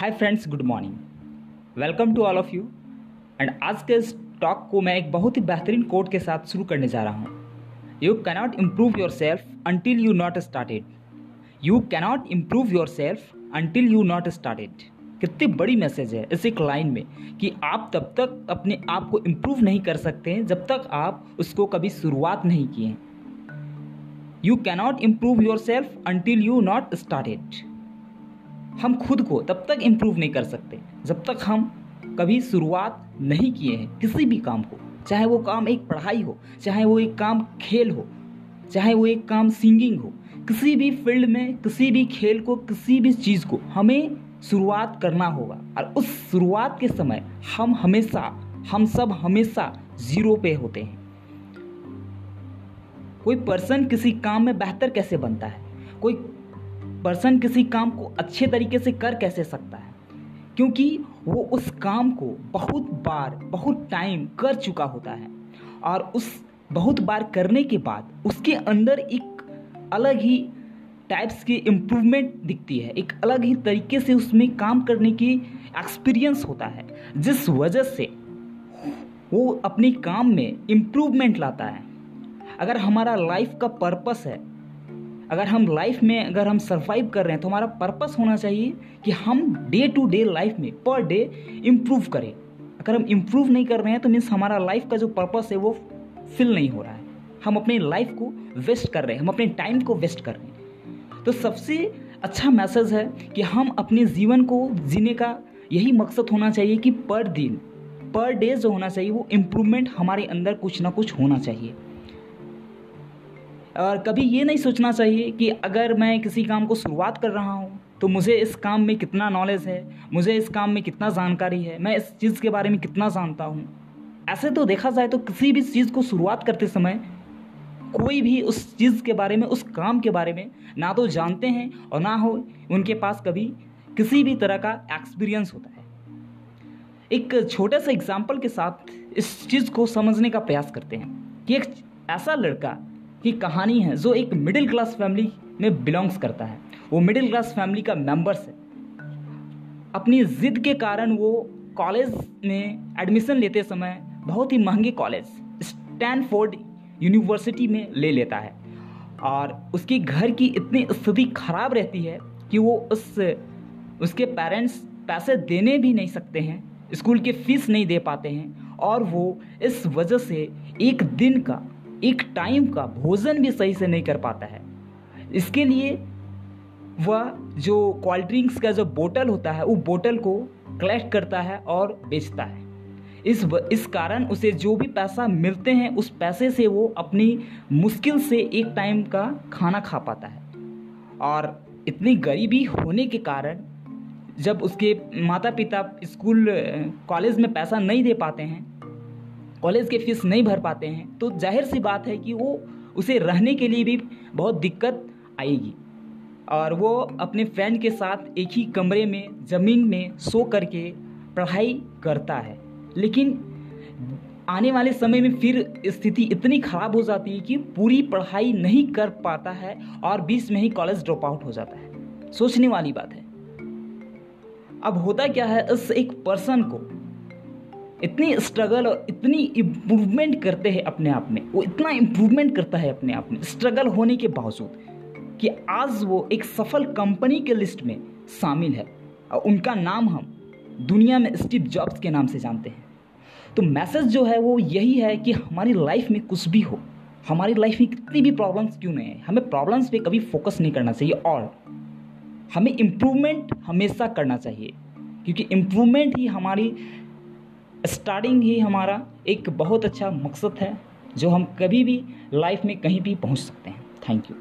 Hi friends good morning welcome to all of you and आज के इस talk को मैं एक बहुत ही बेहतरीन कोड के साथ शुरू करने जा रहा हूँ। You cannot improve yourself until you not started you cannot improve yourself until you not started कितनी बड़ी मैसेज है इस एक लाइन में कि आप तब तक अपने आप को इम्प्रूव नहीं कर सकते हैं जब तक आप उसको कभी शुरुआत नहीं किए you cannot improve yourself until you not started हम खुद को तब तक इम्प्रूव नहीं कर सकते, जब तक हम कभी शुरुआत नहीं किए हैं किसी भी काम को। चाहे वो काम एक पढ़ाई हो, चाहे वो एक काम खेल हो, चाहे वो एक काम सिंगिंग हो, किसी भी फ़ील्ड में, किसी भी खेल को, किसी भी चीज़ को हमें शुरुआत करना होगा। और उस शुरुआत के समय हम हमेशा, हम सब हमेशा ज़ीरो पे होते हैं। कोई पर्सन किसी काम में बेहतर कैसे बनता है? कोई पर्सन किसी काम को अच्छे तरीके से कर कैसे सकता है? क्योंकि वो उस काम को बहुत बार, बहुत टाइम कर चुका होता है। और उस बहुत बार करने के बाद उसके अंदर एक अलग ही टाइप्स की इम्प्रूवमेंट दिखती है। एक अलग ही तरीके से उसमें काम करने की एक्सपीरियंस होता है। जिस वजह से वो अपने काम में इम्प्रूवमेंट लाता है। अगर हमारा लाइफ का पर्पस है अगर हम लाइफ में, अगर हम सर्वाइव कर रहे हैं तो हमारा पर्पस होना चाहिए कि हम डे टू डे लाइफ में पर डे इम्प्रूव करें। अगर हम इम्प्रूव नहीं कर रहे हैं तो मीन्स हमारा लाइफ का जो पर्पस है, वो फिल नहीं हो रहा है। हम अपने लाइफ को वेस्ट कर रहे हैं, हम अपने टाइम को वेस्ट कर रहे हैं। तो सबसे अच्छा मैसेज है कि हम अपने जीवन को जीने का यही मकसद होना चाहिए कि पर दिन पर डे जो होना चाहिए, वो इम्प्रूवमेंट हमारे अंदर कुछ ना कुछ होना चाहिए। और कभी ये नहीं सोचना चाहिए कि अगर मैं किसी काम को शुरुआत कर रहा हूँ तो मुझे इस काम में कितना नॉलेज है, मुझे इस काम में कितना जानकारी है, मैं इस चीज़ के बारे में कितना जानता हूँ। ऐसे तो देखा जाए तो किसी भी चीज़ को शुरुआत करते समय कोई भी उस चीज़ के बारे में, उस काम के बारे में ना तो जानते हैं और ना हो उनके पास कभी किसी भी तरह का एक्सपीरियंस होता है। एक छोटे से एग्ज़ाम्पल के साथ इस चीज़ को समझने का प्रयास करते हैं कि एक ऐसा लड़का की कहानी है, जो एक मिडिल क्लास फैमिली में बिलोंग्स करता है। वो मिडिल क्लास फैमिली का मेंबर्स है। अपनी ज़िद के कारण वो कॉलेज में एडमिशन लेते समय बहुत ही महँगे कॉलेज स्टैनफोर्ड यूनिवर्सिटी में ले लेता है। और उसकी घर की इतनी स्थिति खराब रहती है कि वो उस, उसके पेरेंट्स पैसे देने भी नहीं सकते हैं स्कूल के फ़ीस नहीं दे पाते हैं, और वो इस वजह से एक दिन का एक टाइम का भोजन भी सही से नहीं कर पाता है। इसके लिए वह जो कोल्ड ड्रिंक्स का जो बोतल होता है वो बोतल को कलेक्ट करता है और बेचता है। इस इस कारण उसे जो भी पैसा मिलते हैं, उस पैसे से वो अपनी मुश्किल से एक टाइम का खाना खा पाता है। और इतनी गरीबी होने के कारण जब उसके माता पिता स्कूल कॉलेज में पैसा नहीं दे पाते हैं कॉलेज के फ़ीस नहीं भर पाते हैं तो ज़ाहिर सी बात है कि वो उसे रहने के लिए भी बहुत दिक्कत आएगी। और वो अपने फ्रेंड के साथ एक ही कमरे में, ज़मीन में सो करके पढ़ाई करता है। लेकिन आने वाले समय में फिर स्थिति इतनी ख़राब हो जाती है कि पूरी पढ़ाई नहीं कर पाता है और बीच में ही कॉलेज ड्रॉप आउट हो जाता है। सोचने वाली बात है। अब होता क्या है, इस एक पर्सन को इतनी स्ट्रगल और इतनी इम्प्रूवमेंट करते हैं अपने आप में। वो इतना इम्प्रूवमेंट करता है अपने आप में। स्ट्रगल होने के बावजूद कि आज वो एक सफल कंपनी के लिस्ट में शामिल है। और उनका नाम हम दुनिया में स्टीव जॉब्स के नाम से जानते हैं। तो मैसेज जो है वो यही है कि हमारी लाइफ में कुछ भी हो, हमारी लाइफ में कितनी भी प्रॉब्लम्स क्यों नहीं है हमें प्रॉब्लम्स पे कभी फोकस नहीं करना चाहिए। और हमें इम्प्रूवमेंट हमेशा करना चाहिए। क्योंकि इम्प्रूवमेंट ही हमारी स्टार्टिंग ही हमारा एक बहुत अच्छा मकसद है, जो हम कभी भी लाइफ में कहीं भी पहुँच सकते हैं। Thank you